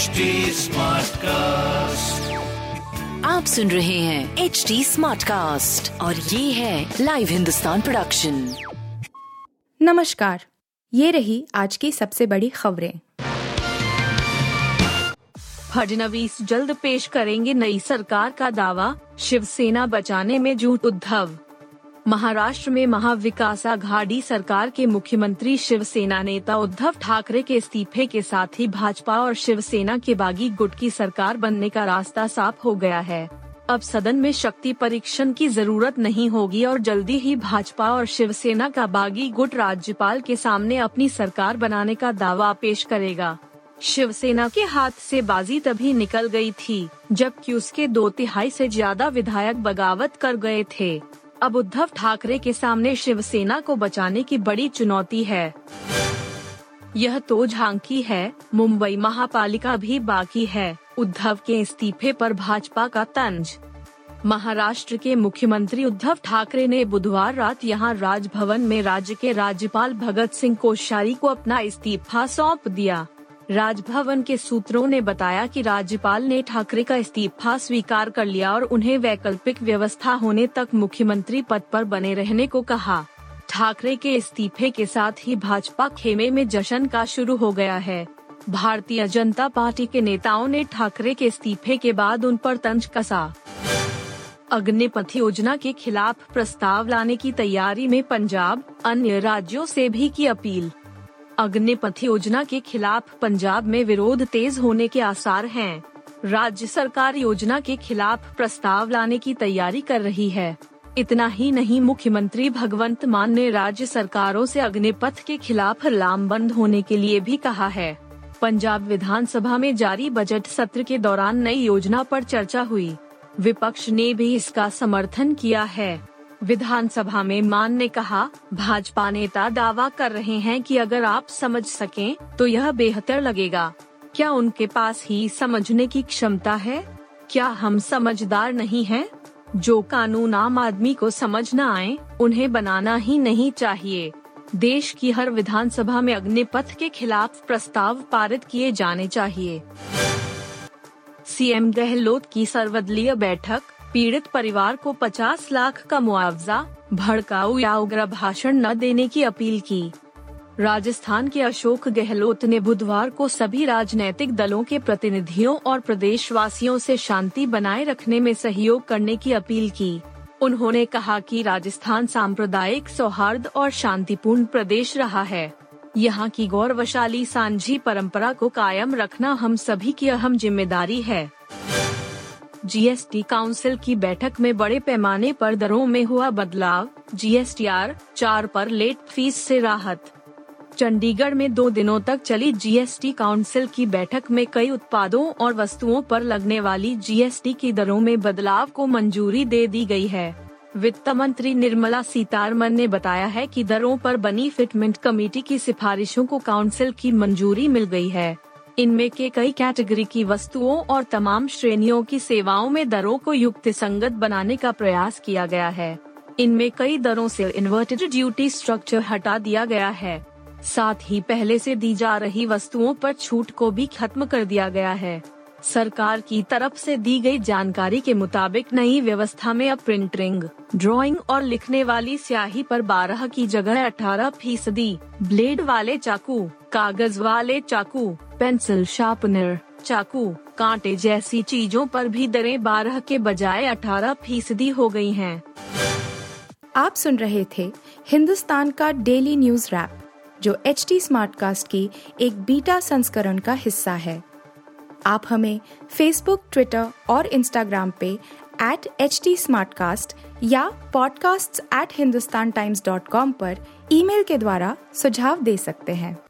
HD cast आप सुन रहे हैं एच डी स्मार्ट कास्ट और ये है लाइव हिंदुस्तान प्रोडक्शन नमस्कार ये रही आज की सबसे बड़ी खबरें। फडनवीस जल्द पेश करेंगे नई सरकार का दावा शिवसेना बचाने में जुट उद्धव। महाराष्ट्र में महाविकास आघाड़ी सरकार के मुख्यमंत्री शिवसेना नेता उद्धव ठाकरे के इस्तीफे के साथ ही भाजपा और शिवसेना के बागी गुट की सरकार बनने का रास्ता साफ़ हो गया है। अब सदन में शक्ति परीक्षण की ज़रूरत नहीं होगी और जल्दी ही भाजपा और शिवसेना का बागी गुट राज्यपाल के सामने अपनी सरकार बनाने का दावा पेश करेगा। शिवसेना के हाथ से बाजी तभी निकल गई थी, जबकि उसके दो तिहाई से ज़्यादा विधायक बगावत कर गए थे। अब उद्धव ठाकरे के सामने शिवसेना को बचाने की बड़ी चुनौती है। यह तो झांकी है, मुंबई महापालिका भी बाकी है, उद्धव के इस्तीफे पर भाजपा का तंज। महाराष्ट्र के मुख्यमंत्री उद्धव ठाकरे ने बुधवार रात यहाँ राजभवन में राज्य के राज्यपाल भगत सिंह कोश्यारी को अपना इस्तीफा सौंप दिया। राजभवन के सूत्रों ने बताया कि राज्यपाल ने ठाकरे का इस्तीफा स्वीकार कर लिया और उन्हें वैकल्पिक व्यवस्था होने तक मुख्यमंत्री पद पर बने रहने को कहा। ठाकरे के इस्तीफे के साथ ही भाजपा खेमे में जश्न का शुरू हो गया है। भारतीय जनता पार्टी के नेताओं ने ठाकरे के इस्तीफे के बाद उन पर तंज कसा। अग्निपथ योजना के खिलाफ प्रस्ताव लाने की तैयारी में पंजाब, अन्य राज्यों से भी की अपील। अग्निपथ योजना के खिलाफ पंजाब में विरोध तेज होने के आसार हैं। राज्य सरकार योजना के खिलाफ प्रस्ताव लाने की तैयारी कर रही है। इतना ही नहीं, मुख्यमंत्री भगवंत मान ने राज्य सरकारों से अग्निपथ के खिलाफ लामबंद होने के लिए भी कहा है। पंजाब विधानसभा में जारी बजट सत्र के दौरान नई योजना पर चर्चा हुई। विपक्ष ने भी इसका समर्थन किया है। विधानसभा में मान ने कहा, भाजपा नेता दावा कर रहे हैं कि अगर आप समझ सकें तो यह बेहतर लगेगा। क्या उनके पास ही समझने की क्षमता है? क्या हम समझदार नहीं हैं? जो कानून आम आदमी को समझ न आए, उन्हें बनाना ही नहीं चाहिए। देश की हर विधानसभा में अग्निपथ के खिलाफ प्रस्ताव पारित किए जाने चाहिए। सीएम गहलोत की सर्वदलीय बैठक पीड़ित परिवार को 50 लाख का मुआवजा, भड़काऊ या उग्र भाषण न देने की अपील की। राजस्थान के अशोक गहलोत ने बुधवार को सभी राजनीतिक दलों के प्रतिनिधियों और प्रदेशवासियों से शांति बनाए रखने में सहयोग करने की अपील की। उन्होंने कहा कि राजस्थान सांप्रदायिक सौहार्द और शांतिपूर्ण प्रदेश रहा है। यहाँ की गौरवशाली सांझी परंपरा को कायम रखना हम सभी की अहम ज़िम्मेदारी है। जीएसटी काउंसिल की बैठक में बड़े पैमाने पर दरों में हुआ बदलाव जीएसटीआर चार पर लेट फ़ीस से राहत। चंडीगढ़ में दो दिनों तक चली जीएसटी काउंसिल की बैठक में कई उत्पादों और वस्तुओं पर लगने वाली जीएसटी की दरों में बदलाव को मंजूरी दे दी गई है। वित्त मंत्री निर्मला सीतारमन ने बताया है कि दरों पर बनी फिटमेंट कमेटी की सिफारिशों को काउंसिल की मंजूरी मिल गई है। इनमें के कई कैटेगरी की वस्तुओं और तमाम श्रेणियों की सेवाओं में दरों को युक्त संगत बनाने का प्रयास किया गया है। इनमें कई दरों से इन्वर्टेड ड्यूटी स्ट्रक्चर हटा दिया गया है। साथ ही पहले से दी जा रही वस्तुओं पर छूट को भी खत्म कर दिया गया है। सरकार की तरफ़ से दी गई जानकारी के मुताबिक नई व्यवस्था में अब प्रिंटिंग ड्राइंग और लिखने वाली स्याही पर 12 की जगह 18 फ़ीसदी ब्लेड वाले चाकू, कागज़ वाले चाकू पेंसिल शार्पनर, चाकू, कांटे जैसी चीज़ों पर भी दरें 12 के बजाय 18 फ़ीसदी हो गई हैं। आप सुन रहे थे हिंदुस्तान का डेली न्यूज़ रैप, जो एच टी स्मार्ट कास्ट की एक बीटा संस्करण का हिस्सा है आप हमें फेसबुक ट्विटर और इंस्टाग्राम पे एट एच टी या podcasts@hindustantimes.com पर ईमेल के द्वारा सुझाव दे सकते हैं